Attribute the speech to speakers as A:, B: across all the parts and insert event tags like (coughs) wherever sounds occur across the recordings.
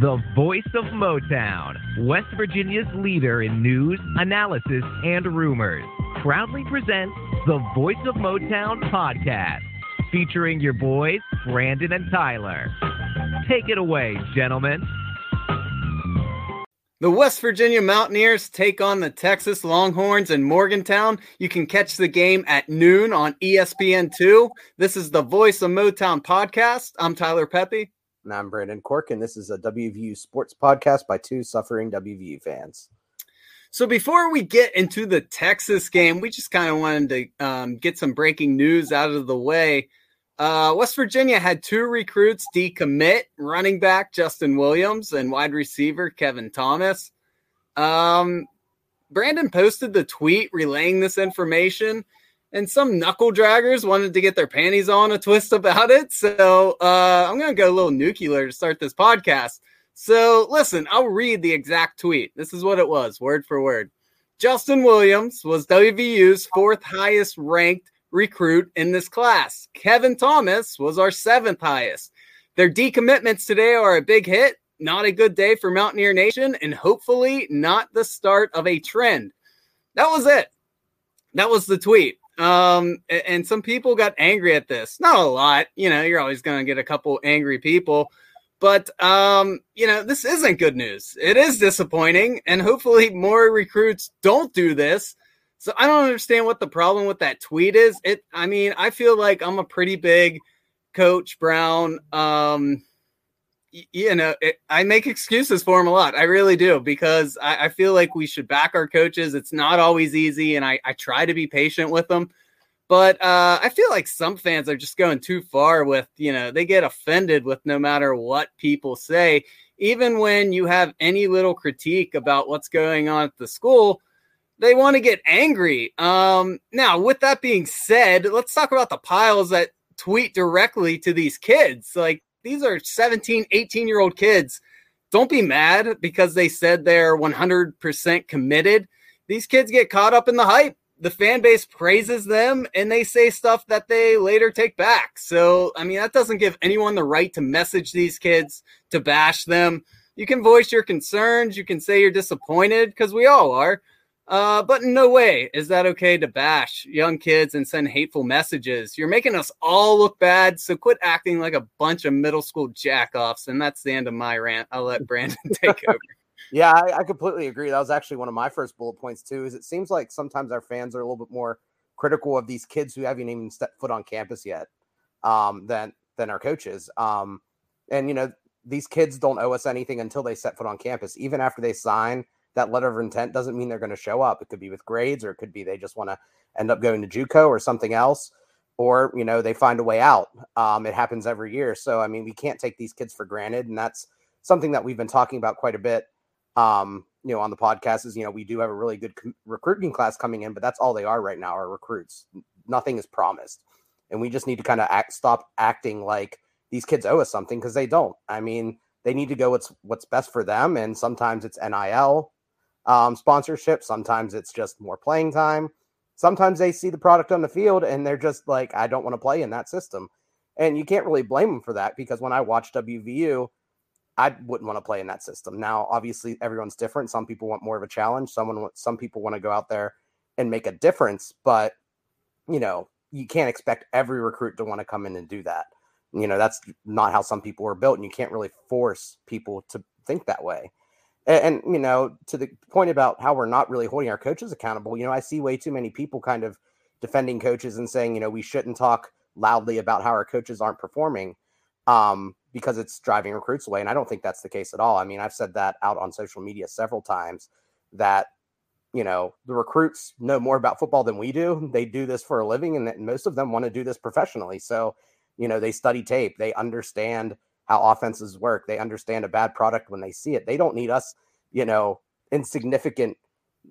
A: The voice of Motown, West Virginia's leader in news, analysis, and rumors, proudly presents the Voice of Motown podcast, featuring your boys, Brandon and Tyler. Take it away, gentlemen.
B: The West Virginia Mountaineers take on the Texas Longhorns in Morgantown. You can catch the game at noon on ESPN2. This is the Voice of Motown podcast. I'm Tyler Pepe.
C: And I'm Brandon Cork, and this is a WVU sports podcast by two suffering WVU fans.
B: So before we get into the Texas game, we just kind of wanted to um, get some breaking news out of the way. Uh, West Virginia had two recruits decommit running back Justin Williams and wide receiver Kevin Thomas. Um, Brandon posted the tweet relaying this information, and some knuckle draggers wanted to get their panties on a twist about it. So uh, I'm going to go a little nuclear to start this podcast. So listen, I'll read the exact tweet. This is what it was, word for word. Justin Williams was WVU's fourth highest ranked recruit in this class. Kevin Thomas was our seventh highest. Their decommitments today are a big hit, not a good day for Mountaineer Nation, and hopefully not the start of a trend. That was it. That was the tweet. Um, and some people got angry at this. Not a lot, you know, you're always going to get a couple angry people. But um, you know, this isn't good news. It is disappointing, and hopefully more recruits don't do this so I don't understand what the problem with that tweet is. It I mean, I feel like I'm a pretty big coach Brown um you know, it, I make excuses for him a lot. I really do because I, I, feel like we should back our coaches. It's not always easy, and I, I try to be patient with them. But uh, I feel like some fans are just going too far with, you know, they get offended with no matter what people say. Even when you have any little critique about what's going on at the school, they want to get angry. Um, now, with that being said, let's talk about the piles that tweet directly to these kids. Like, these are 17, 18 year old kids. Don't be mad because they said they're 100% committed. These kids get caught up in the hype. The fan base praises them and they say stuff that they later take back. So, I mean, that doesn't give anyone the right to message these kids, to bash them. You can voice your concerns. You can say you're disappointed because we all are. Uh, but in no way is that okay to bash young kids and send hateful messages. You're making us all look bad, so quit acting like a bunch of middle school jackoffs. And that's the end of my rant. I'll let Brandon (laughs) take over. (laughs)
C: yeah, I, I, completely agree. That was actually one of my first bullet points too. Is it seems like sometimes our fans are a little bit more critical of these kids who haven't even stepped foot on campus yet um, than than our coaches. Um, and you know, these kids don't owe us anything until they set foot on campus. Even after they sign that letter of intent doesn't mean they're going to show up. It could be with grades, or it could be they just want to end up going to JUCO or something else, or you know they find a way out. Um, it happens every year, so I mean we can't take these kids for granted, and that's something that we've been talking about quite a bit. Um, you know, on the podcast is you know we do have a really good com- recruiting class coming in, but that's all they are right now are recruits. Nothing is promised, and we just need to kind of act, stop acting like these kids owe us something because they don't. I mean, they need to go what's what's best for them, and sometimes it's NIL, um, sponsorship. Sometimes it's just more playing time. Sometimes they see the product on the field and they're just like, I don't want to play in that system. And you can't really blame them for that because when I watch WVU, I wouldn't want to play in that system. Now, obviously, everyone's different. Some people want more of a challenge. Someone, some people want to go out there and make a difference. But you know, you can't expect every recruit to want to come in and do that. You know, that's not how some people are built, and you can't really force people to think that way. And, and, you know, to the point about how we're not really holding our coaches accountable, you know, I see way too many people kind of defending coaches and saying, you know, we shouldn't talk loudly about how our coaches aren't performing um, because it's driving recruits away. And I don't think that's the case at all. I mean, I've said that out on social media several times that, you know, the recruits know more about football than we do. They do this for a living, and most of them want to do this professionally. So, you know, they study tape, they understand how offenses work. They understand a bad product when they see it. They don't need us, you know, insignificant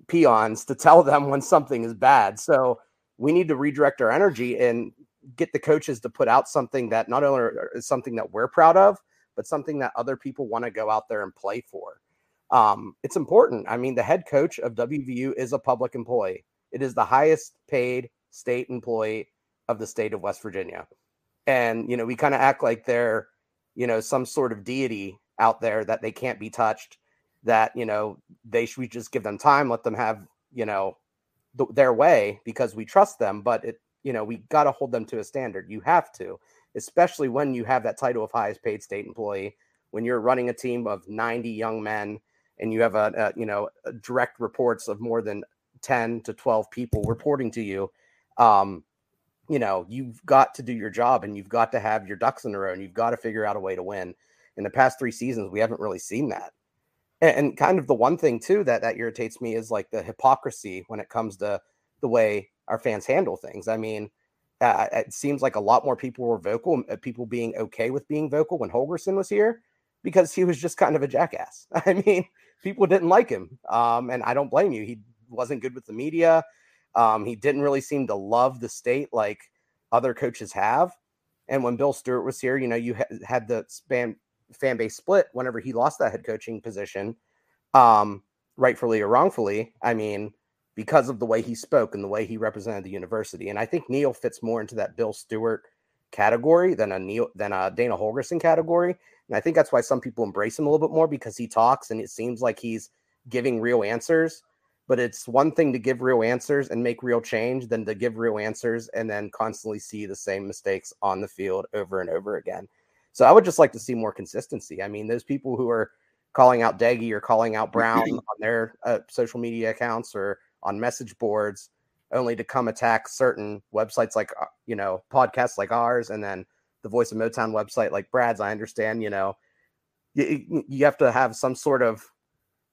C: peons to tell them when something is bad. So we need to redirect our energy and get the coaches to put out something that not only is something that we're proud of, but something that other people want to go out there and play for. Um, it's important. I mean, the head coach of WVU is a public employee. It is the highest paid state employee of the state of West Virginia. And, you know, we kind of act like they're you know, some sort of deity out there that they can't be touched, that, you know, they should just give them time, let them have, you know, th- their way because we trust them. But it, you know, we got to hold them to a standard. You have to, especially when you have that title of highest paid state employee, when you're running a team of 90 young men and you have a, a you know, a direct reports of more than 10 to 12 people reporting to you. Um, you know, you've got to do your job and you've got to have your ducks in a row and you've got to figure out a way to win. In the past three seasons, we haven't really seen that. And, kind of the one thing too that that irritates me is like the hypocrisy when it comes to the way our fans handle things. I mean, uh, it seems like a lot more people were vocal, uh, people being okay with being vocal when Holgorsen was here because he was just kind of a jackass. (laughs) I mean, people didn't like him, um, and I don't blame you. He wasn't good with the media. Um, he didn't really seem to love the state like other coaches have. And when Bill Stewart was here, you know, you ha- had the span fan base split whenever he lost that head coaching position, um, rightfully or wrongfully. I mean, because of the way he spoke and the way he represented the university. And I think Neal fits more into that Bill Stewart category than a Neal than a Dana Holgorsen category. And I think that's why some people embrace him a little bit more because he talks and it seems like he's giving real answers but it's one thing to give real answers and make real change than to give real answers and then constantly see the same mistakes on the field over and over again. So I would just like to see more consistency. I mean, those people who are calling out Doege or calling out Brown (clears throat) on their uh, social media accounts or on message boards only to come attack certain websites like uh, you know podcasts like ours and then the voice of motown website like brad's i understand you know you, you have to have some sort of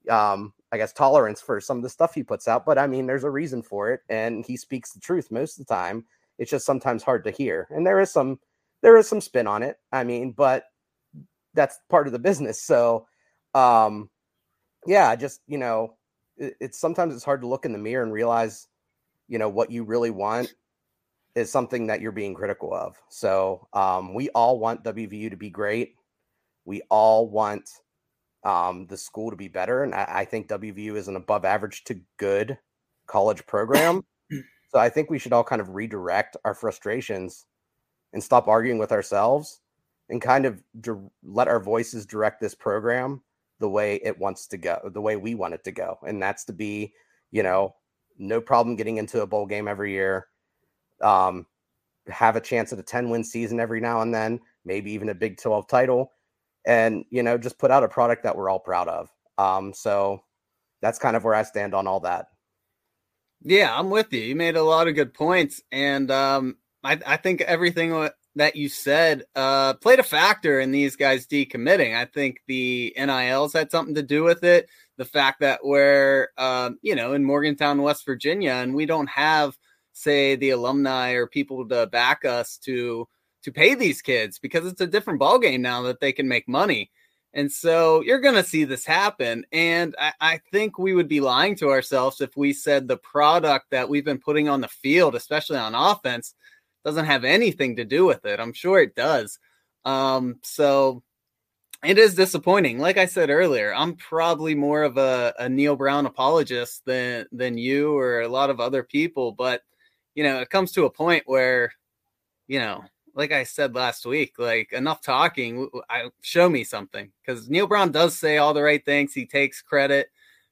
C: um, I guess, tolerance for some of the stuff he puts out. But I mean, there's a reason for it, and he speaks the truth most of the time. It's just sometimes hard to hear, and there is some there is some spin on it. I mean, but that's part of the business. So, um, yeah, just you know, it, it's sometimes it's hard to look in the mirror and realize, you know, what you really want is something that you're being critical of. So, um, we all want WVU to be great. We all want um, the school to be better. And I, I think WVU is an above average to good college program. (coughs) so I think we should all kind of redirect our frustrations and stop arguing with ourselves and kind of let our voices direct this program the way it wants to go, the way we want it to go. And that's to be, you know, no problem getting into a bowl game every year. Um, have a chance at a 10 win season every now and then, maybe even a Big 12 title and you know just put out a product that we're all proud of um so that's kind of where i stand on all that
B: yeah i'm with you you made a lot of good points and um i, I think everything that you said uh played a factor in these guys decommitting i think the NILs had something to do with it the fact that we're um you know in morgantown west virginia and we don't have say the alumni or people to back us to to pay these kids because it's a different ballgame now that they can make money. And so you're going to see this happen. And I, I, think we would be lying to ourselves if we said the product that we've been putting on the field, especially on offense, doesn't have anything to do with it. I'm sure it does. Um, so it is disappointing. Like I said earlier, I'm probably more of a, a Neal Brown apologist than than you or a lot of other people. But you know, it comes to a point where, you know, like I said last week, like enough talking. I, show me something because Neal Brown does say all the right things. He takes credit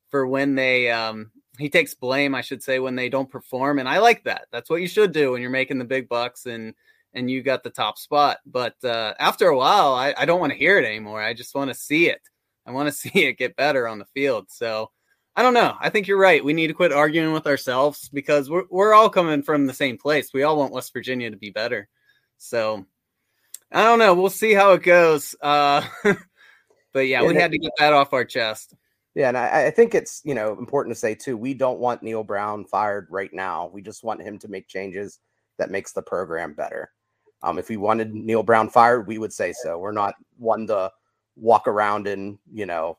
B: for when they, um, he takes blame, I should say, when they don't perform, and I like that. That's what you should do when you're making the big bucks and and you got the top spot. But uh, after a while, I, I don't want to hear it anymore. I just want to see it. I want to (laughs) see it get better on the field. So I don't know. I think you're right. We need to quit arguing with ourselves because we're we're all coming from the same place. We all want West Virginia to be better. So I don't know. We'll see how it goes. Uh, (laughs) but yeah, yeah we had to get that off our chest.
C: Yeah, and I, I, think it's you know important to say too. We don't want Neal Brown fired right now. We just want him to make changes that makes the program better. Um, if we wanted Neal Brown fired, we would say so. We're not one to walk around and you know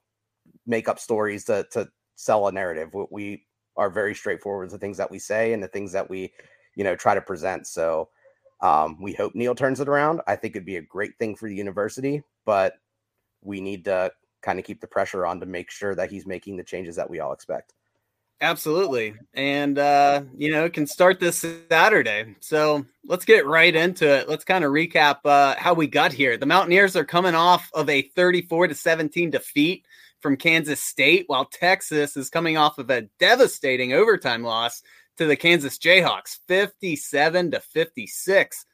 C: make up stories to to sell a narrative. We are very straightforward with the things that we say and the things that we you know try to present. So um, we hope Neal turns it around. I think it'd be a great thing for the university, but we need to kind of keep the pressure on to make sure that he's making the changes that we all expect.
B: Absolutely. And, uh, you know, it can start this Saturday. So let's get right into it. Let's kind of recap uh, how we got here. The Mountaineers are coming off of a 34 to 17 defeat from Kansas State, while Texas is coming off of a devastating overtime loss to the Kansas Jayhawks, 57 to 56.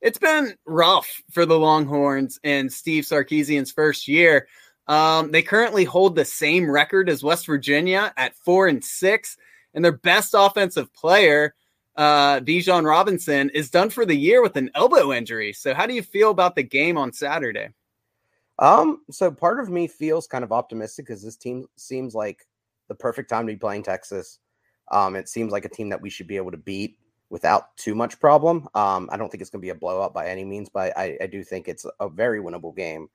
B: It's been rough for the Longhorns in Steve Sarkisian's first year. Um, they currently hold the same record as West Virginia at four and six, and their best offensive player, uh, Bijan Robinson, is done for the year with an elbow injury. So, how do you feel about the game on Saturday?
C: Um, so part of me feels kind of optimistic because this team seems like the perfect time to be playing Texas. Um, it seems like a team that we should be able to beat without too much problem. Um, I don't think it's going to be a blowout by any means, but I, I do think it's a very winnable game.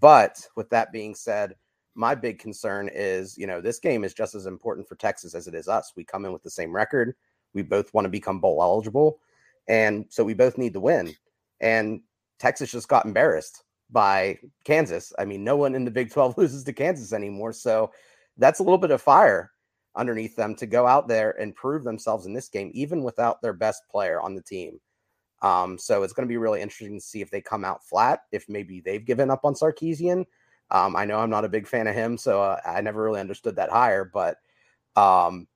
C: But with that being said, my big concern is, you know, this game is just as important for Texas as it is us. We come in with the same record. We both want to become bowl eligible. And so we both need to win. And Texas just got embarrassed by Kansas. I mean, no one in the Big 12 (laughs) loses to Kansas anymore. So that's a little bit of fire underneath them to go out there and prove themselves in this game, even without their best player on the team. Um, so it's going to be really interesting to see if they come out flat, if maybe they've given up on Sarkisian. Um, I know I'm not a big fan of him, so uh, I never really understood that hire, but um,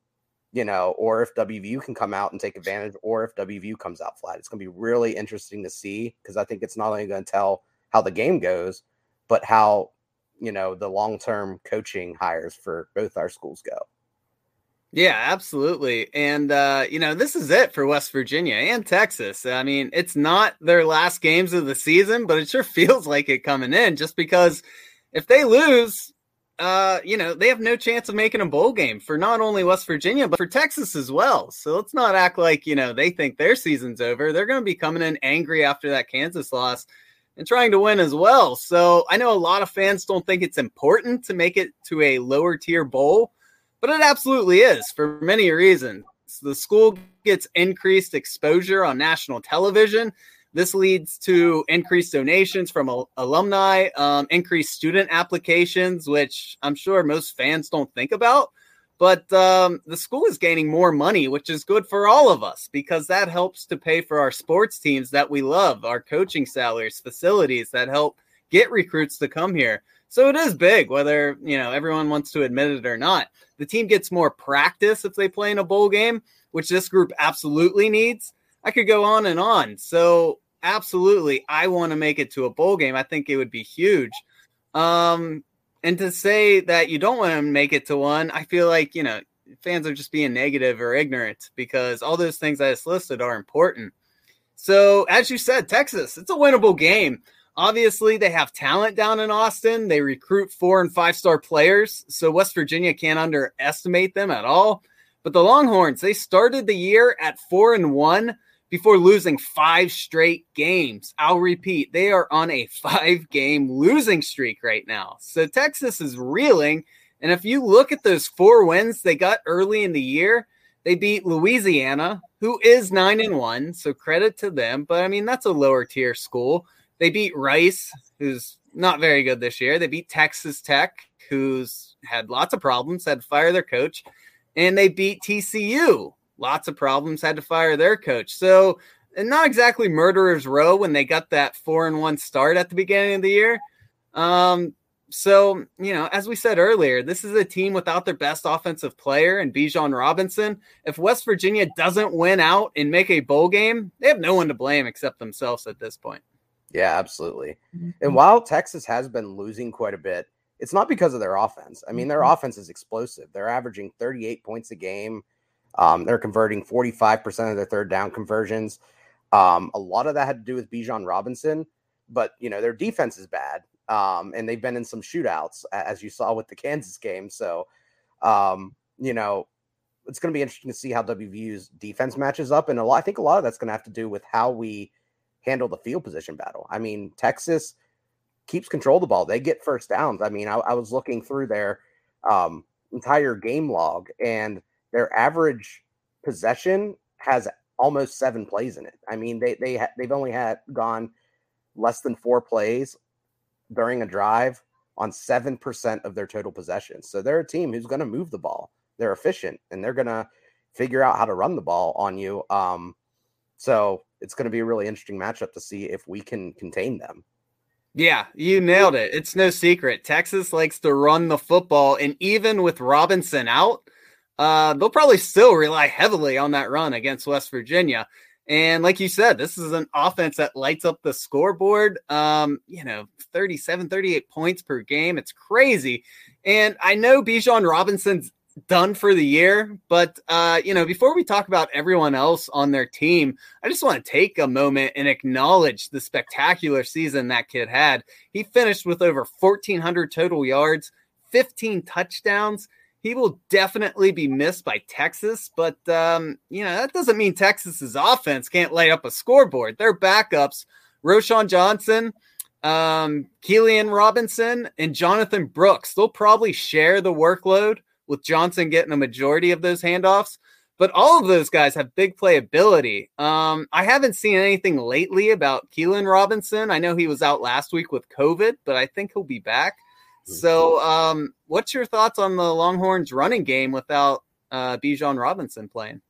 C: you know, or if WVU can come out and take advantage, or if WVU comes out flat, it's going to be really interesting to see because I think it's not only going to tell how the game goes, but how you know the long term coaching hires for both our schools go.
B: Yeah, absolutely. And uh, you know, this is it for West Virginia and Texas. I mean, it's not their last games of the season, but it sure (laughs) feels like it coming in just because if they lose, uh, you know, they have no chance of making a bowl game for not only West Virginia, but for Texas as well. So let's not act like, you know, they think their season's over. They're going to be coming in angry after that Kansas loss and trying to win as well. So I know a lot of fans don't think it's important to make it to a lower tier bowl, but it absolutely is for many reasons. The school gets increased exposure on national television. This leads to increased donations from al- alumni, um, increased student applications, which I'm sure most fans don't think about. But um, the school is gaining more money, which is good for all of us because that helps to pay for our sports teams that we love, our coaching salaries, facilities that help get recruits to come here. So it is big, whether you know everyone wants to admit it or not. The team gets more practice if they play in a bowl game, which this group absolutely needs. I could go on and on. So absolutely, I want to make it to a bowl game. I think it would be huge. Um, and to say that you don't want to make it to one, I feel like, you know, fans are just being negative or ignorant because all those things I just listed are important. So, as you said, Texas, it's a winnable game. Obviously, they have talent down in Austin. They recruit four and five star players. So, West Virginia can't underestimate them at all. But the Longhorns, they started the year at four and one before losing five straight games. I'll repeat, they are on a (laughs) five game losing streak right now. So Texas is reeling. And if you look at those four wins they got early in the year, they beat Louisiana, who is nine and one. So credit to them. But I mean, that's a lower tier school. They beat Rice, who's not very good this year. They beat Texas Tech, who's had lots of problems, had to fire their coach. And they beat TCU, lots of problems, had to fire their coach. So, not exactly murderer's row when they got that four and one start at the beginning of the year. Um, so, you know, as we said earlier, this is a team without their best offensive player and Bijan Robinson. If West Virginia doesn't win out and make a bowl game, they have no one to blame except themselves at this point.
C: Yeah, absolutely. Mm-hmm. And while Texas has been losing quite a bit, it's not because of their offense. I mean, their mm-hmm. offense is explosive. They're averaging 38 points a game. Um, they're converting 45% of their third down conversions. Um, a lot of that had to do with Bijan Robinson, but you know, their defense is bad. Um, and they've been in some shootouts, as you saw with the Kansas game. So, um, you know, it's going to be interesting to see how WVU's defense matches up. And a lot, I think a lot of that's going to have to do with how we handle the field position battle. I mean, Texas keeps control of the ball. They get first downs. I mean, I, I was looking through their um, entire game log, and their average possession has almost seven plays in it. I mean, they they ha- they've only had gone less than four plays during a drive on seven percent of their total possessions. So they're a team who's going to move the ball. they're efficient and they're gonna figure out how to run the ball on you. Um, so it's going to be a really interesting matchup to see if we can contain them.
B: Yeah, you nailed it. It's no secret. Texas likes to run the football, and even with Robinson out, uh, they'll probably still rely heavily on that run against West Virginia. And like you said, this is an offense that lights up the scoreboard. Um, you know, 37, 38 points per game. It's crazy. And I know Bijan Robinson's done for the year. But uh, you know, before we talk about everyone else on their team, I just want to take a moment and acknowledge the spectacular season that kid had. He finished with over 1,400 total yards, 15 touchdowns. He will definitely be missed by Texas, but um, you know that doesn't mean Texas's offense can't lay up a scoreboard. Their backups, Roschon Johnson, um, Keilan Robinson, and Jonathan Brooks, they'll probably share the workload with Johnson getting a majority of those handoffs. But all of those guys have big playability. Um, I haven't seen anything lately about Keilan Robinson. I know he was out last week with COVID, but I think he'll be back. Mm-hmm. So, um, what's your thoughts on the Longhorns running game without uh, Bijan Robinson playing?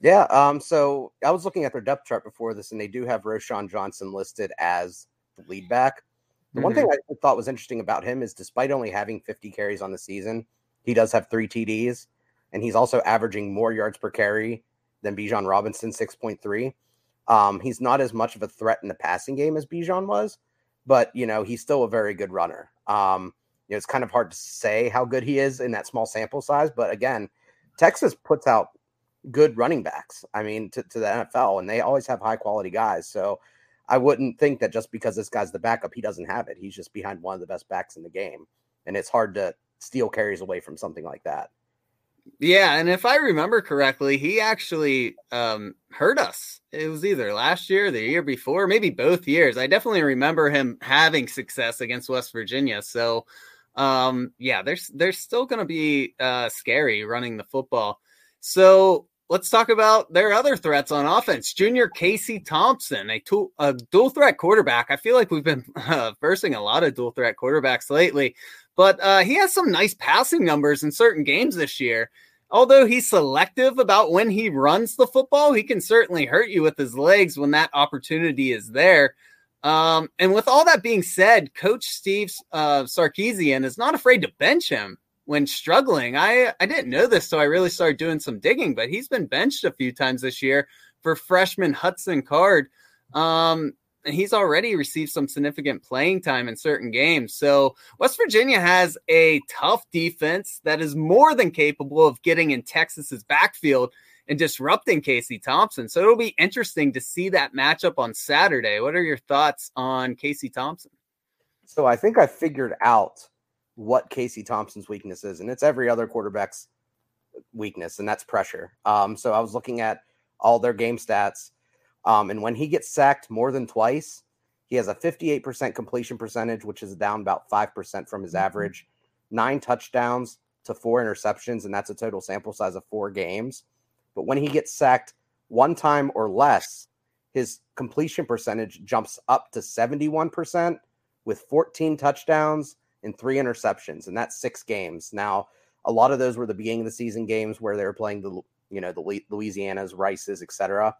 C: Yeah. Um, so I was looking at their depth chart before this, and they do have Roschon Johnson listed as the lead back. The mm-hmm. one thing I thought was interesting about him is despite only having 50 carries on the season, he does have three TDs, and he's also averaging more yards per carry than Bijan Robinson, 6.3. Um, he's not as much of a threat in the passing game as Bijan was, but you know, he's still a very good runner. Um, you know, it's kind of hard to say how good he is in that small sample size, but again, Texas puts out good running backs. I mean, to, to the NFL, and they always have high quality guys. So I wouldn't think that just because this guy's the backup, he doesn't have it. He's just behind one of the best backs in the game, and it's hard to steal carries away from something like that.
B: Yeah, and if I remember correctly, he actually um, hurt us. It was either last year, the year before, maybe both years. I definitely remember him having success against West Virginia. So, um, yeah, there's there's still going to be uh, scary running the football. So let's talk about their other threats on offense. Junior Casey Thompson, a, tool, a dual threat quarterback. I feel like we've been (laughs) uh, versing a lot of dual threat quarterbacks lately but uh, he has some nice passing numbers in certain games this year. Although he's selective about when he runs the football, he can certainly hurt you with his legs when that opportunity is there. Um, and with all that being said, Coach Steve uh, Sarkisian is not afraid to bench him when struggling. I I didn't know this, so I really started doing some digging. But he's been benched a few times this year for freshman Hudson Card. Um, and he's already received some significant playing time in certain games. So West Virginia has a tough defense that is more than capable of getting in Texas's backfield and disrupting Casey Thompson. So it'll be interesting to see that matchup on Saturday. What are your thoughts on Casey Thompson?
C: So I think I figured out what Casey Thompson's weakness is, and it's every other quarterback's weakness, and that's pressure. Um, so I was looking at all their game stats um, and when he gets sacked more than twice, he has a 58% completion percentage, which is down about 5% from his mm-hmm. average, nine touchdowns to four interceptions, and that's a total sample size of four games. But when he gets sacked one time or less, his completion percentage jumps up to 71% with 14 touchdowns and three interceptions, and that's six games. Now, a lot of those were the beginning of the season games where they were playing the you know the Louisiana's, Rices, etc.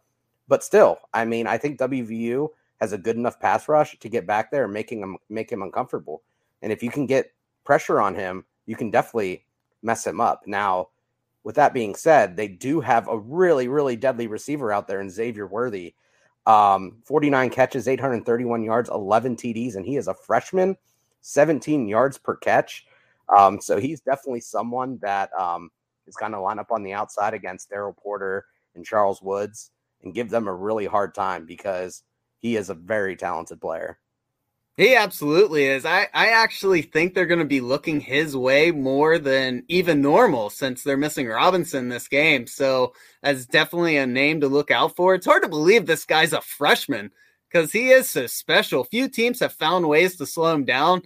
C: But still, I mean, I think WVU has a good enough pass rush to get back there and making him make him uncomfortable. And if you can get pressure on him, you can definitely mess him up. Now, with that being said, they do have a really, really deadly receiver out there in Xavier Worthy. Um, 49 catches, 831 yards, 11 TDs, and he is a freshman, 17 yards per catch. Um, so he's definitely someone that um, is going to line up on the outside against Daryl Porter and Charles Woods and give them a really hard time because he is a very talented player.
B: He absolutely is. I, I actually think they're going to be looking his way more than even normal since they're missing Robinson this game. So that's definitely a name to look out for. It's hard to believe this guy's a freshman because he is so special. Few teams have found ways to slow him down.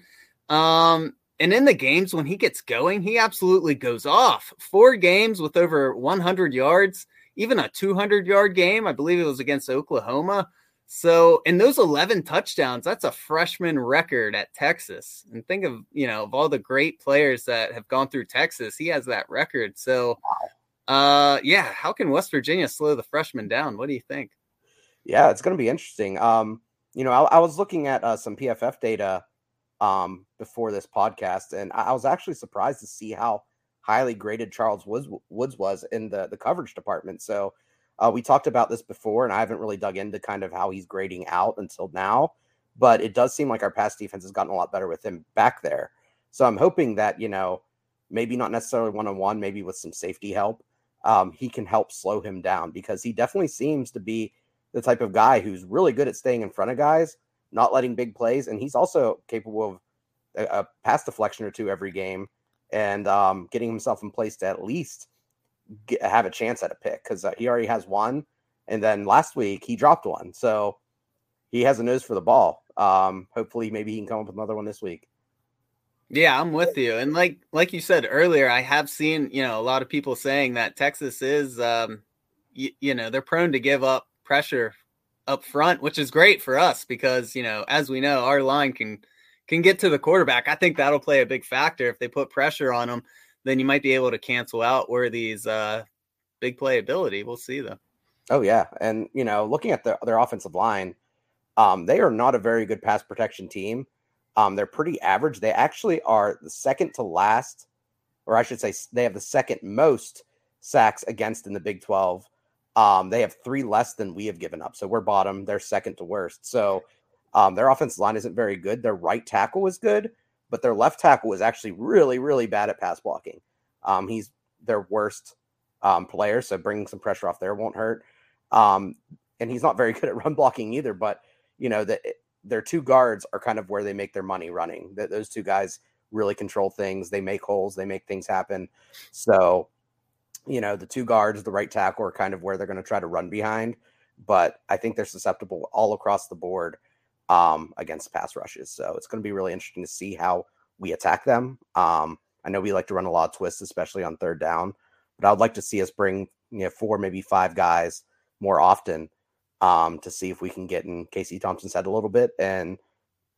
B: Um, and in the games when he gets going, he absolutely goes off. Four games with over 100 yards even a 200 yard game. I believe it was against Oklahoma. So, in those 11 touchdowns, that's a freshman record at Texas. And think of, you know, of all the great players that have gone through Texas, he has that record. So, uh, yeah, how can West Virginia slow the freshman down? What do you think?
C: Yeah, it's going to be interesting. Um, you know, I, I was looking at uh, some PFF data um, before this podcast, and I, I was actually surprised to see how highly graded Charles Woods, Woods was in the the coverage department. So, uh, we talked about this before, and I haven't really dug into kind of how he's grading out until now. But it does seem like our pass defense has gotten a lot better with him back there. So I'm hoping that, you know, maybe not necessarily one on one, maybe with some safety help, um, he can help slow him down because he definitely seems to be the type of guy who's really good at staying in front of guys, not letting big plays. And he's also capable of a, a pass deflection or two every game and um, getting himself in place to at least get, have a chance at a pick because uh, he already has one, and then last week he dropped one, so he has a nose for the ball. Um, hopefully, maybe he can come up with another one this week.
B: Yeah, I'm with you. And like like you said earlier, I have seen you know a lot of people saying that Texas is um, y- you know they're prone to give up pressure up front, which is great for us because you know as we know our line can can get to the quarterback. I think that'll play a big factor if they put pressure on them then you might be able to cancel out Worthy's uh, big playability. We'll see though.
C: Oh yeah, and you know, looking at the, their offensive line, um, they are not a very good pass protection team. Um, they're pretty average. They actually are the second to last, or I should say, they have the second most sacks against in the Big Twelve. Um, they have three less than we have given up, so we're bottom. They're second to worst. So um, their offensive line isn't very good. Their right tackle was good, but their left tackle was actually really, really bad at pass blocking. Um, he's their worst um, player, so bringing some pressure off there won't hurt. Um, and he's not very (laughs) good at run blocking either. But you know that their two guards are kind of where they make their money running. That those two guys really control things. They make holes. They make things happen. So you know the two guards, the right tackle, are kind of where they're going to try to run behind. But I think they're susceptible all across the board um, against pass rushes. So it's going to be really interesting to see how we attack them. Um, I know we like to run a lot of twists, especially on third down, but I would like to see us bring you know four, maybe five guys more often um, to see if we can get in Casey Thompson's head a little bit and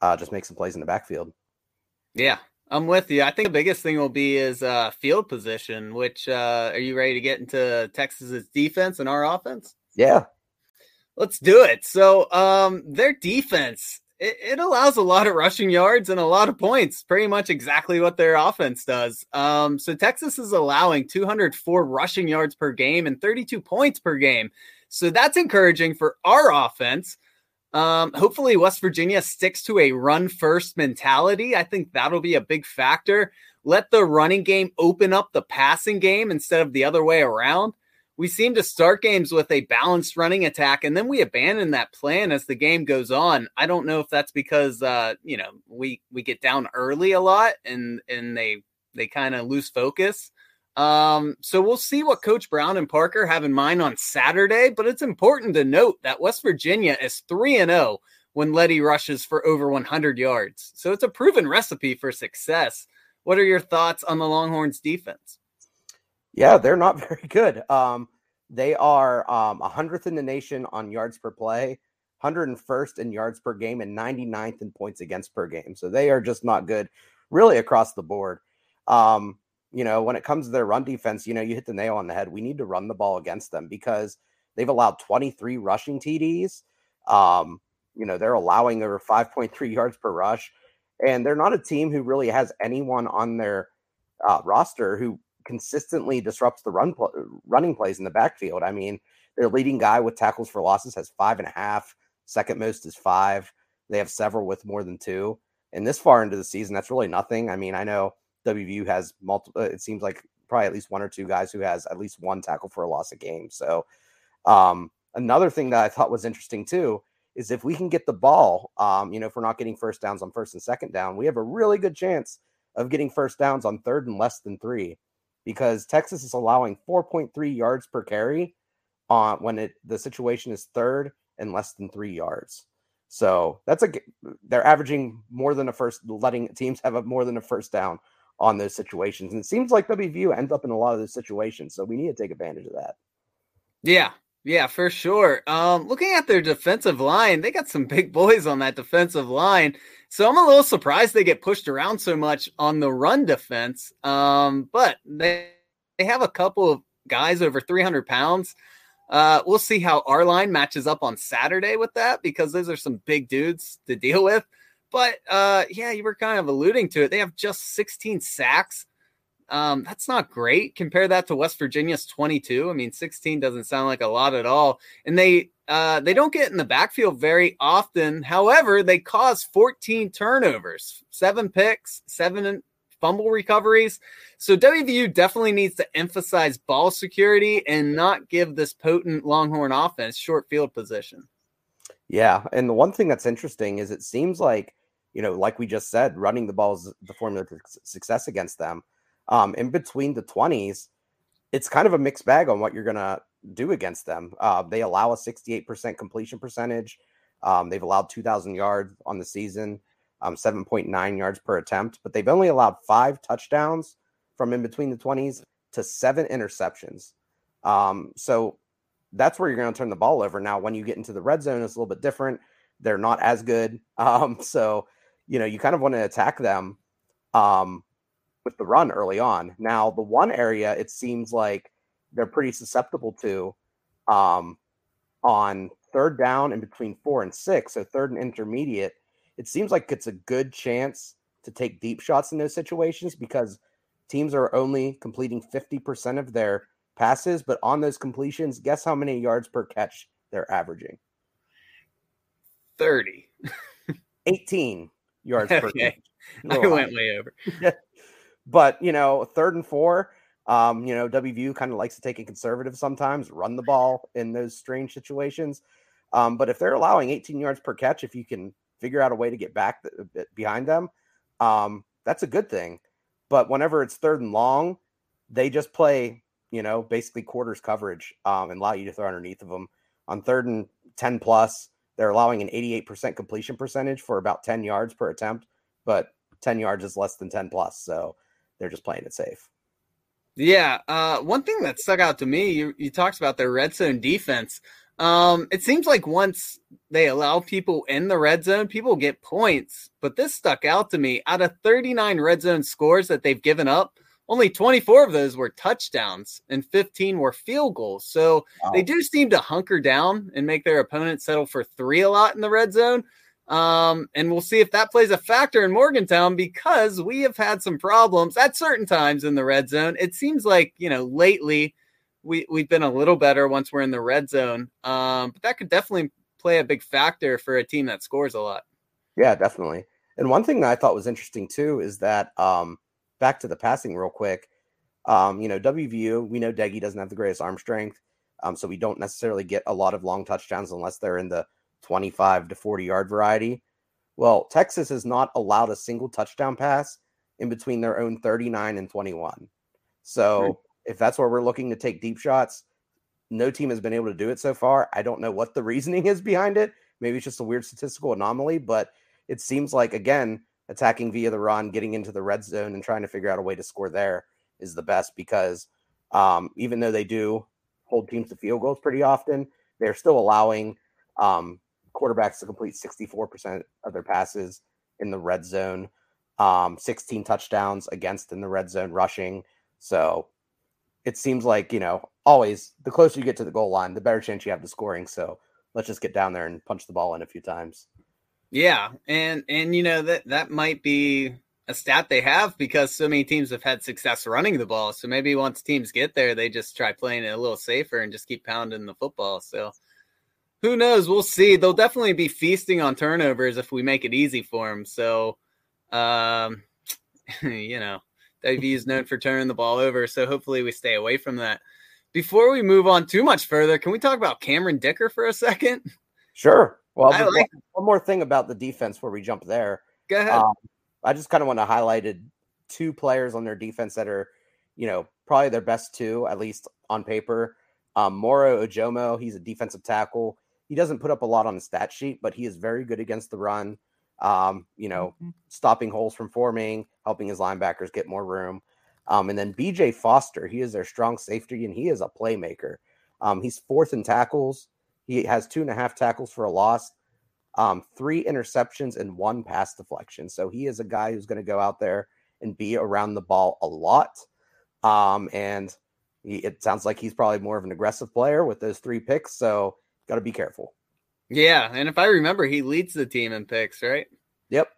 C: uh, just make some plays in the backfield.
B: Yeah, I'm with you. I think the biggest thing will be is uh, field position. Which uh, are you ready to get into Texas's defense and our offense?
C: Yeah,
B: Let's do it. So, um, their defense it, it, allows a lot of rushing yards and a lot of points. Pretty much exactly what their offense does. Um, so Texas is allowing 204 rushing yards per game and 32 points per game. So that's encouraging for our offense. Um, hopefully, West Virginia sticks to a run first mentality. I think that'll be a big factor. Let the running game open up the passing game instead of the other way around we seem to start games with a balanced running attack and then we abandon that plan as the game goes on. I don't know if that's because uh you know we we get down early a lot and and they they kind of lose focus. Um so we'll see what coach brown and parker have in mind on saturday but it's important to note that west virginia is 3 and 0 when Leddie rushes for over 100 yards. So it's a proven recipe for success. What are your thoughts on the longhorns defense
C: yeah, they're not (laughs) very good. Um, they are um, 100th in the nation on yards per play, 101st in yards per game, and 99th in points against per game. So they are just not good, really across the board. Um, you know, when it comes to their run defense, you know, you hit the nail on the head. We need to run the ball against them because they've allowed 23 rushing TDs. Um, you know, they're allowing over 5.3 yards per rush, and they're not a team who really has anyone on their uh, roster who consistently disrupts the run pl- running plays in the backfield. I mean, their leading guy with tackles for losses has five and a half. Second most is five. They have several with more than two. And this far into the season, that's really nothing. I mean, I know WVU has multiple. It seems like probably at least one or two guys who has at least one tackle for a loss a game. So, um, another thing that I thought was interesting too is if we can get the ball, um, you know, if we're not getting first downs on first and second down, we have a really good chance of getting first downs on third and less than three because Texas is allowing 4.3 yards per carry on when it the situation is third and less than three yards. So that's a they're averaging more than a first, letting teams have a more than a first down on those situations. And it seems like WVU ends up in a lot of those situations. So we need to take advantage of that.
B: Yeah, Yeah, for sure. Um, looking at their defensive line, they got some big boys on that defensive line. So I'm a little surprised they get pushed around so much on the run defense. Um, but they they have a couple of guys over 300 pounds. Uh, we'll see how our line matches up on Saturday with that because those are some big dudes to deal with. But uh, yeah, you were kind of alluding to it. They have just 16 sacks. Um, that's not great. Compare that to West Virginia's 22. I mean, 16 doesn't sound like a lot at all. And they uh, they don't get in the backfield very often. However, they cause 14 turnovers, seven picks, seven fumble recoveries. So WVU definitely needs to emphasize ball security and not give this potent Longhorn offense short field position.
C: Yeah, and the one thing that's interesting is it seems like you know, like we just said, running the ball is the formula to success against them um, in between the 20s, it's kind of a mixed bag on what you're going to do against them. Uh, they allow a 68% completion percentage. Um, they've allowed 2,000 yards on the season, um, 7.9 yards per attempt, but they've only allowed five touchdowns from in between the 20s to seven interceptions. Um, so that's where you're going to turn the ball over. Now, when you get into the red zone, it's a little bit different. They're not as good. (laughs) Um, so, you know, you kind of want to attack them. Um, with the run early on. Now, the one area it seems like they're pretty susceptible to um, on third down and between four and six, so third and intermediate, it seems like it's a good chance to take deep shots in those situations because teams are only completing 50% of their passes, but on those completions, guess how many yards per catch they're averaging?
B: 30.
C: 18 yards per (laughs)
B: catch. I went way over. (laughs)
C: But you know, third and four, um, you know, WVU kind of likes to take a conservative sometimes, run the ball in those strange situations. Um, but if they're allowing 18 yards per catch, if you can figure out a way to get back the, behind them, um, that's a good thing. But whenever it's third and long, they just play, you know, basically quarters coverage um, and allow you to throw underneath of them. On third and 10 plus, they're allowing an 88% completion percentage for about 10 yards per attempt, but 10 yards is less than 10 plus. So they're just playing it safe.
B: Yeah. Uh, one thing that stuck out to me, you, you talked about their red zone defense. Um, it seems like once they allow people in the red zone, people get points. But this stuck out to me. Out of 39 red zone scores that they've given up, only 24 of those were touchdowns and 15 were field goals. So wow. they do seem to hunker down and make their opponents settle for three a lot in the red zone. Um, and we'll see if that plays a factor in Morgantown because we have had some problems at certain times in the red zone. It seems like, you know, lately we, we've been a little better once we're in the red zone. Um, but that could definitely play a big factor for a team that scores a lot.
C: Yeah, definitely. And one thing that I thought was interesting too is that um, back to the passing real quick. Um, you know, WVU, we know Doege doesn't have the greatest arm strength. Um, so we don't necessarily get a lot of long touchdowns unless they're in the 25 to 40 yard variety. Well, Texas has not allowed a single touchdown pass in between their own 39 and 21. So right. if that's where we're looking to take deep shots, no team has been able to do it so far. I don't know what the (laughs) reasoning is behind it. Maybe it's just a weird statistical anomaly, but it seems like, again, attacking via the run, getting into the red zone, and trying to figure out a way to score there is the best because um, even though they do hold teams to field goals pretty often, they're still allowing um, quarterbacks to complete 64% of their passes in the red zone, um, 16 touchdowns against in the red zone rushing. So it seems like, you know, always the closer you get to the goal line, the better chance you have to scoring. So let's just get down there and punch the ball in a few times.
B: Yeah. And, and, you know, that, that might be a stat they have because so many teams have had success running the ball. So maybe once teams get there, they just try playing it a little safer and just keep pounding the football. So, who knows? We'll see. They'll definitely be feasting on turnovers if we make it easy for them. So, um, (laughs) you know, WV is known for turning the ball over. So hopefully we stay away from that. Before we move on too much further, can we talk about Cameron Dicker for a second?
C: Sure. Well, like- one, one, more thing about the defense where we jump there.
B: Go ahead. Um,
C: I just kind of want to highlight two players on their defense that are, you know, probably their best two, at least on paper. Um, Moro Ojomo, he's a defensive tackle he doesn't put up a lot on the stat sheet, but he is very good against the run. Um, you know, mm-hmm. stopping holes from forming, helping his linebackers get more room. Um, and then BJ Foster, he is their strong safety and he is a playmaker. Um, he's fourth in tackles. He has two and a half tackles for a loss, um, three interceptions, and one pass deflection. So he is a guy who's going to go out there and be around the ball a lot. Um, and he, it sounds like he's probably more of an aggressive player with those three picks. So got to be careful.
B: Yeah, and if I remember, he leads the team in picks, right?
C: Yep.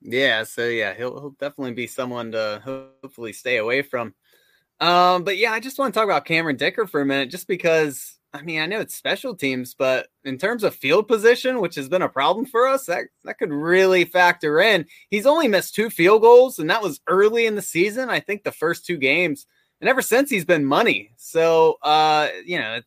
B: Yeah, so yeah, he'll he'll definitely be someone to hopefully stay away from. Um, but yeah, I just want to talk about Cameron Dicker for a minute, just because I mean I know it's special teams, but in terms of field position, which has been a problem for us, that that could really factor in. He's only missed two field goals, and that was early in the season. I think the first two games, and ever since he's been money. So uh, you know, it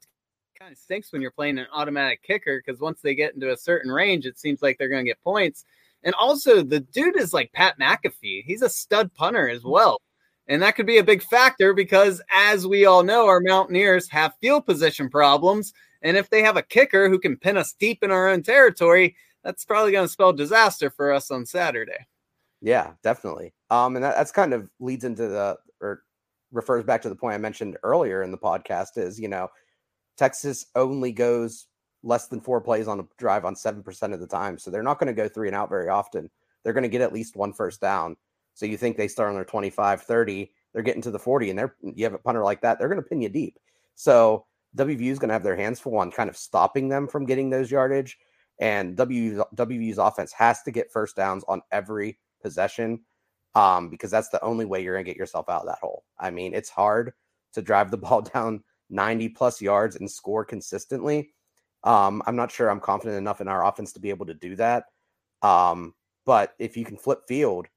B: kind of stinks when you're playing an automatic kicker because once they get into a certain range, it seems like they're going to get points. And also, the dude is like Pat McAfee. He's a stud punter as well. And that could be a big factor because, as we all know, our Mountaineers have field position problems. And if they have a kicker who can pin us deep in our own territory, that's probably going to spell disaster for us on Saturday.
C: Yeah, definitely. Um, and that, that's kind of leads into the or refers back to the point I mentioned earlier in the podcast is, you know, Texas only goes less than four plays on a drive on 7% of the time. So they're not going to go three and out very often. They're going to get at least one first down. So you think they start on their 25, 30, they're getting to the 40, and they're you have a punter like that, they're going to pin you deep. So WVU is going to have their hands full on kind of stopping them from getting those yardage. And WVU's, WVU's offense has to get first downs on every possession um, because that's the only way you're going to get yourself out of that hole. I mean, it's hard to drive the (laughs) ball down 90 plus yards and score consistently. Um, I'm not sure I'm confident enough in our offense to be able to do that. Um, but if you can flip field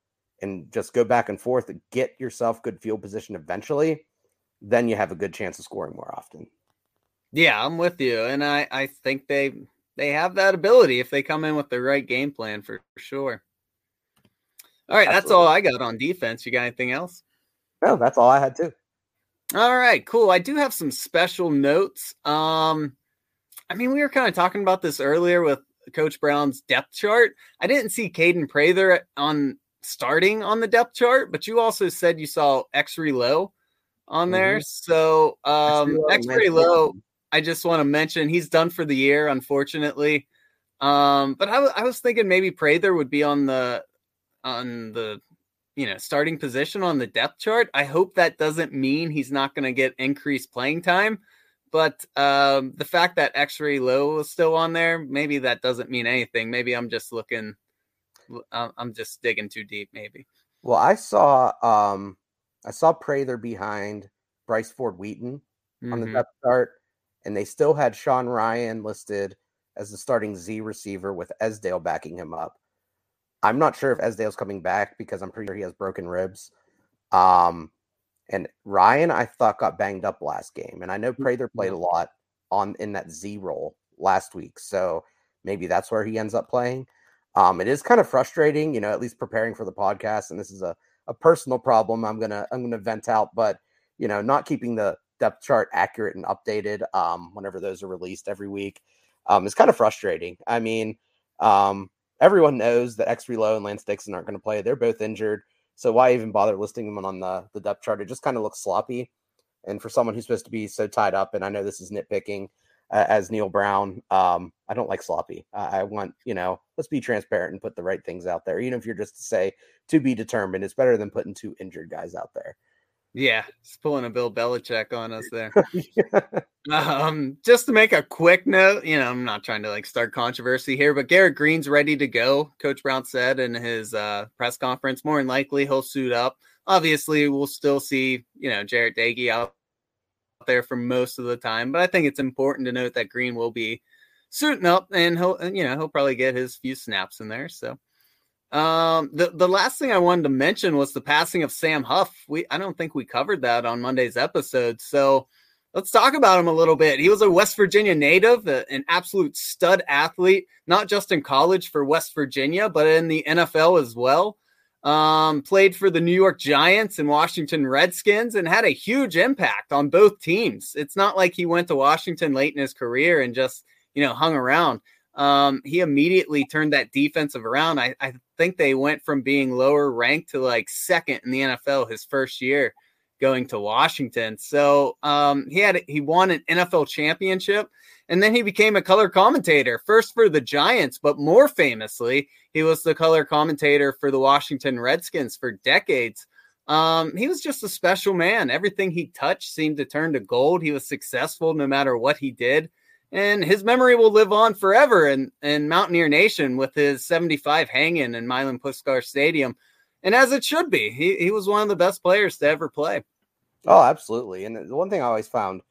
C: and just go back and forth and get yourself good field position eventually, then you have a good chance of scoring more often.
B: Yeah, I'm with you, and I I think they they have that ability if they come in with the right game plan for, for sure. All right, Absolutely. that's all I got on defense. You got anything else?
C: No, that's all I had too.
B: All right, cool. I do have some special notes. Um, I mean, we were kind of talking about this earlier with Coach Brown's depth chart. I didn't see Kaden Prather on starting on the depth chart, but you also said you saw Exree Loe on there. Mm-hmm. So um Exree Loe, I just want to mention he's done for the year, unfortunately. Um, but I, w- I was thinking maybe Prather would be on the on the you know starting position on the depth chart. I hope that doesn't mean he's not going to get increased playing time. But um, the fact that Exree Loe is still on there, maybe that doesn't mean anything. Maybe I'm just looking I'm just digging too deep, maybe.
C: Well, I saw um I saw Prather behind Bryce Ford Wheaton mm-hmm. on the mm-hmm. depth chart, and they still had Sean Ryan listed as the starting Z receiver with Esdale backing him up. I'm not sure if Esdale's coming back because I'm pretty sure he has broken ribs. Um, and Ryan, I thought got banged up last game, and I know Prather played a lot on in that Z role last week, so maybe that's where he ends up playing. Um, it is kind of frustrating, you know, at least preparing for the podcast, and this is a, a personal problem I'm gonna I'm gonna vent out, but you know, not keeping the depth chart accurate and updated um, whenever those are released every week um, is kind of frustrating. I mean, um, everyone knows that Exree Loe and Lance Dixon aren't going to play; they're both injured, so why even bother listing them on the the depth chart? It just kind of looks sloppy. And for someone who's supposed to be so tied up, and I know this is nitpicking, uh, as Neal Brown. Um, I don't like sloppy. I, I want, you know, let's be transparent and put the right things out there. Even if you're just to say to be determined, it's better than putting two injured guys out there.
B: Yeah, just pulling a Bill Belichick on us there. (laughs) um, just to make a quick note, you know, I'm not trying to like start controversy here, but Garrett Greene's ready to go. Coach Brown said in his uh, press conference, more than likely he'll suit up. Obviously, we'll still see, you know, Jarret Doege out there for most of the time. But I think it's important to note that Green will be suiting up and he'll you know he'll probably get his few snaps in there. So um the the last thing I wanted to mention was the passing of Sam Huff. We I don't think we covered that on Monday's episode. So let's talk about him a little bit. He was a West Virginia native, an absolute stud athlete, not just in college for West Virginia, but in the NFL as well. Um, played for the New York Giants and Washington Redskins and had a huge impact on both teams. It's not like he went to Washington late in his career and just, you know, hung around. Um, he immediately turned that defensive around. I, I think they went from being lower ranked to like second in the NFL his first year. going to Washington. So um, he had he won an NFL championship, and then he became a color commentator first for the Giants, but more famously, he was the color commentator for the Washington Redskins for decades. Um, he was just a special man. Everything he touched seemed to turn to gold. He was successful no matter what he did. And his memory will live on forever in, in Mountaineer Nation with his 75 hanging in Milan Puskar Stadium and as it should be. He he was one of the best players to ever play.
C: Oh, absolutely. And the one thing I always found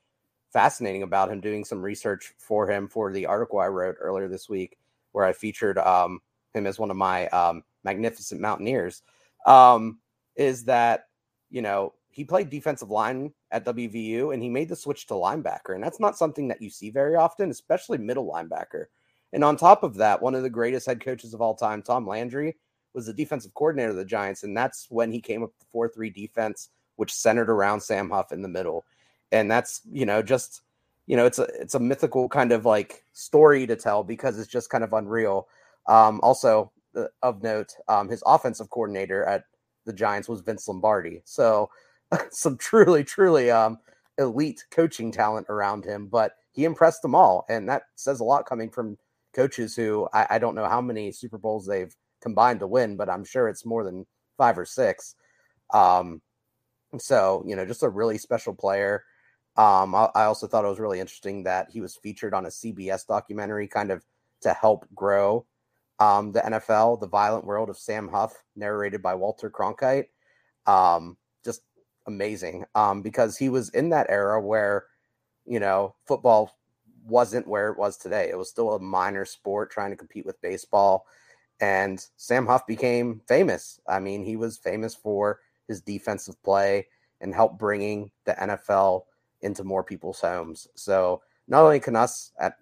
C: fascinating about him doing some research for him for the article I wrote earlier this week, where I featured um, him as one of my um, magnificent Mountaineers, um, is that you know he played defensive line at WVU and he made the switch to linebacker, and that's not something that you see very often, especially middle linebacker. And on top of that, one of the greatest head coaches of all time, Tom Landry, was the defensive coordinator of the Giants, and that's when he came up with the four three defense, which centered around Sam Huff in the middle, and that's you know just you know it's a it's a mythical kind of like story to tell because it's just kind of unreal. Um, also uh, of note, um, his offensive coordinator at the Giants was Vince Lombardi, so (laughs) some truly truly um, elite coaching talent around him, but he impressed them all, and that says a lot coming from coaches who I, I don't know how many Super Bowls they've combined to win, but I'm sure it's more than five or six. Um, so you know, just a really special player. Um, I, I, also thought it was really interesting that he was featured on a CBS documentary, kind of to help grow um, the NFL, The Violent World of Sam Huff, narrated by Walter Cronkite. Um, amazing um, because he was in that era where you know football wasn't where it was today. It was still a minor sport trying to compete with baseball and Sam Huff became famous. I mean, he was famous for his defensive play and help bringing the NFL into more people's homes. So not only can us at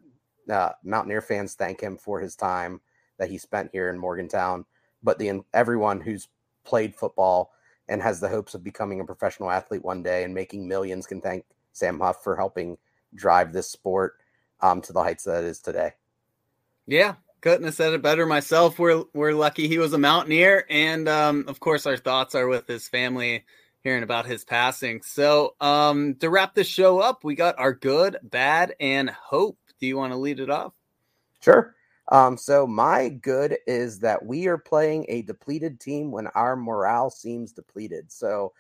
C: uh, Mountaineer fans thank him for his time that he spent here in Morgantown, but the everyone who's played football and has the hopes of becoming a professional athlete one day and making millions can thank Sam Huff for helping drive this sport um, to the heights that it is today.
B: Yeah, couldn't have said it better myself. We're we're lucky he was a mountaineer, and um, of course, our thoughts are with his family hearing about his passing. So, um, to wrap this show up, we got our good, bad, and hope. Do you want to lead it off?
C: Sure. Um, so my good is that we are playing a depleted team when our morale seems depleted. So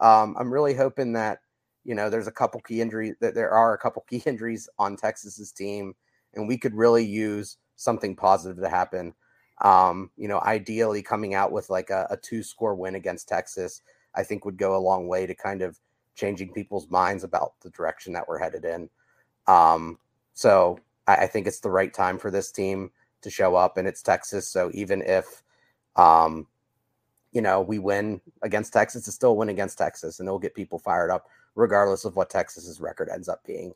C: um, I'm really hoping that you know there's a couple key injuries that there are a couple (laughs) key injuries on Texas's team, and we could really use something positive to happen. Um, you know, ideally coming out with like a, a two score win against Texas, I think would go a long way to kind of changing people's minds about the direction that we're headed in. Um, so I, I, think it's the right time for this team to show up, and it's Texas. So even if, um, you know, we win against Texas, it's still a win against Texas, and it'll get people fired up, regardless of what Texas's record ends up being.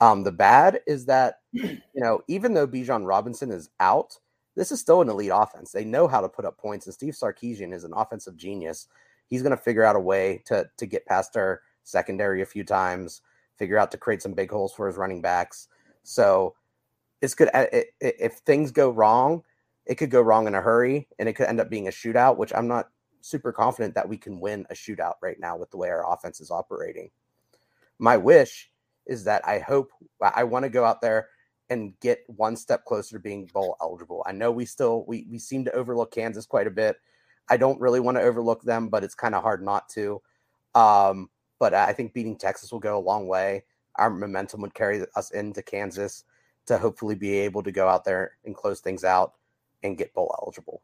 C: Um, the bad is that, you know, even though Bijan Robinson is out, this is still an elite offense. They know how to put up points, and Steve Sarkisian is an offensive genius. He's going to figure out a way to to get past our secondary a few times, figure out to create some big holes for his running backs. So it's good. If things go wrong, it could go wrong in a hurry, and it could end up being a shootout. Which I'm not super confident that we can win a shootout right now with the way our offense is operating. My wish is that I hope I want to go out there and get one step closer to being bowl eligible. I know we still we we seem to overlook Kansas quite a bit. I don't really want to overlook them, but it's kind of hard not to. Um, but I think beating Texas will go a long way. Our momentum would carry us into Kansas to hopefully be able to go out there and close things out and get bowl eligible.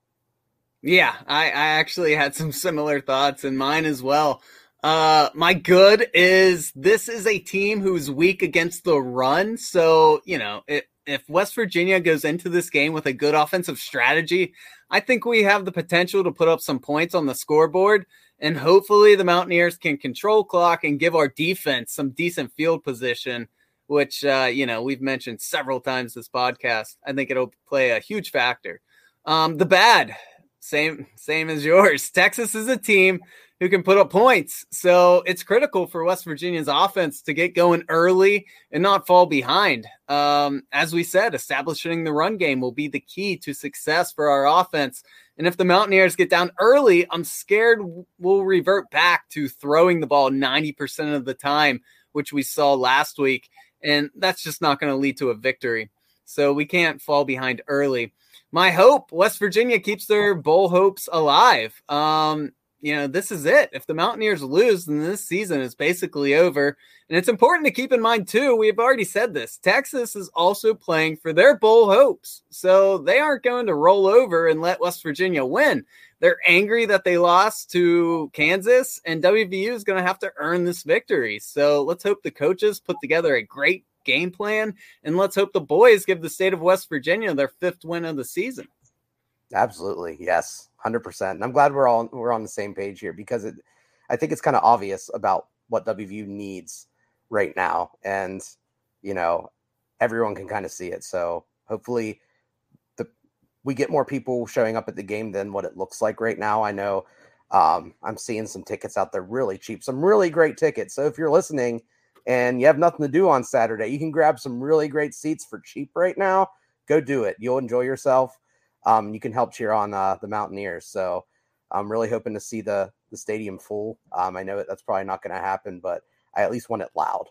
B: Yeah, I, I actually had some similar thoughts in mine as well. Uh, my good is this is a team who's weak against the run. So, you know, it, if West Virginia goes into this game with a good offensive strategy, I think we have the potential to put up some points on the scoreboard. And hopefully the Mountaineers can control clock and give our defense some decent field position, which, uh, you know, we've mentioned several times this podcast. I think it'll play a huge factor. Um, the bad, same same as yours. (laughs) Texas is a team who can put up points. So it's critical for West Virginia's offense to get going early and not fall behind. Um, as we said, establishing the run game will be the key to success for our offense. And if the Mountaineers get down early, I'm scared we'll revert back to throwing the ball 90% of the time, which we saw last week. And that's just not going to lead to a victory. So we can't fall behind early. My hope West Virginia keeps their bowl hopes alive. Um, you know, this is it. If the Mountaineers lose, then this season is basically over. And it's important to keep in mind, too, we've already said this Texas is also playing for their bowl hopes. So they aren't going to roll over and let West Virginia win. They're angry that they lost to Kansas, and WVU is going to have to earn this victory. So let's hope the coaches put together a great game plan, and let's hope the boys give the state of West Virginia their fifth win of the season.
C: Absolutely, yes, hundred percent. And I'm glad we're all we're on the same page here because it, I think it's kind of obvious about what WVU needs right now, and you know, everyone can kind of see it. So hopefully, the we get more people showing up at the game than what it looks like right now. I know um, I'm seeing some tickets out there really cheap, some really great tickets. So if you're listening and you have nothing to do on Saturday, you can grab some really great seats for cheap right now. Go do it. You'll enjoy yourself um, you can help cheer on uh, the Mountaineers. So I'm really hoping to see the the stadium full. Um, I know that's probably not going to happen, but I at least want it loud.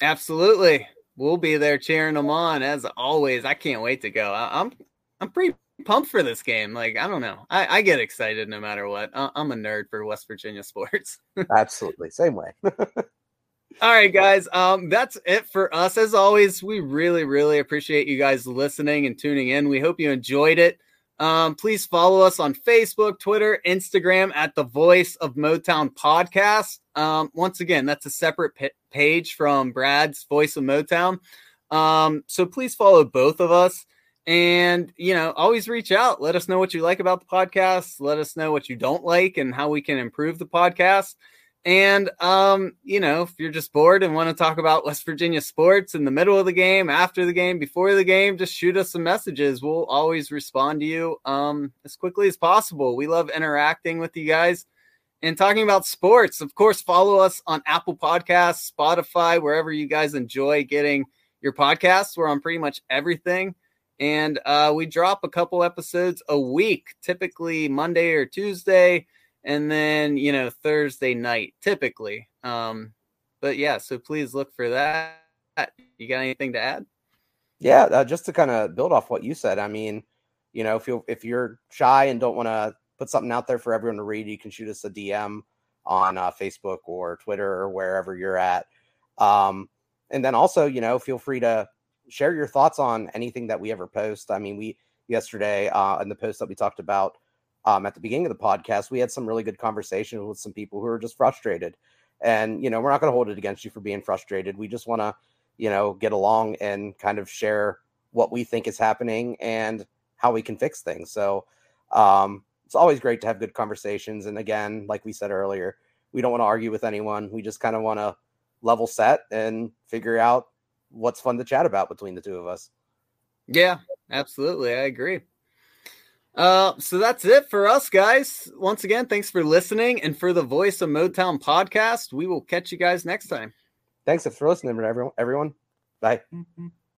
B: Absolutely, we'll be there cheering them on as always. I can't wait to go. I, am I'm, I'm pretty pumped for this game. Like I don't know, I, I get excited no matter what. I, I'm a nerd for West Virginia (laughs) sports.
C: Absolutely, same way. (laughs)
B: All right, guys. Um, that's it for us. As always, we really, really appreciate you guys listening and tuning in. We hope you enjoyed it. Um, please follow us on Facebook, Twitter, Instagram at the Voice of Motown Podcast. Um, once again, that's a separate p- page from Brad's Voice of Motown. Um, so please follow both of us. And, you know, always reach out. Let us know what you like about the podcast. Let us know what you don't like and how we can improve the podcast. And um, you know, if you're just bored and want to talk about West Virginia sports in the middle of the game, after the game, before the game, just shoot us some messages. We'll always respond to you um, as quickly as possible. We love interacting with you guys and talking about sports. Of course, follow us on Apple Podcasts, Spotify, wherever you guys enjoy getting your podcasts. We're on pretty much everything. And uh, we drop a couple episodes a week, typically Monday or Tuesday and then you know Thursday night typically. Um, but yeah, so please look for that. You got anything to add?
C: Yeah, uh, just to kind of build off what you said. I mean, you know, if you if you're shy and don't want to put something out there for everyone to read, you can shoot us a DM on uh, Facebook or Twitter or wherever you're at. Um, and then also, you know, feel free to share your thoughts on anything that we ever post. I mean, we yesterday uh, in the post that we talked about um, at the beginning of the podcast, we had some really good conversations with some people who are just frustrated. And, you know, we're not going to hold it against you for being frustrated. We just want to, you know, get along and kind of share what we think is happening and how we can fix things. So um, it's always great to have good conversations. And again, like we said earlier, we don't want to argue with anyone. We just kind of want to level set and figure out what's fun to chat about between the two of us.
B: Yeah, absolutely. I agree. Uh, so that's it for us, guys. Once again, thanks for listening. And for the Voice of Motown podcast, we will catch you guys next time.
C: Thanks for listening, everyone. Everyone, bye. Mm-hmm.